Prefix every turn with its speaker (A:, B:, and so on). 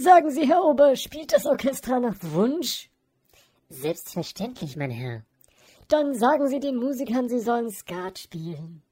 A: Sagen Sie, Herr Ober, spielt das Orchester nach Wunsch?
B: Selbstverständlich, mein Herr.
A: Dann sagen Sie den Musikern, sie sollen Skat spielen.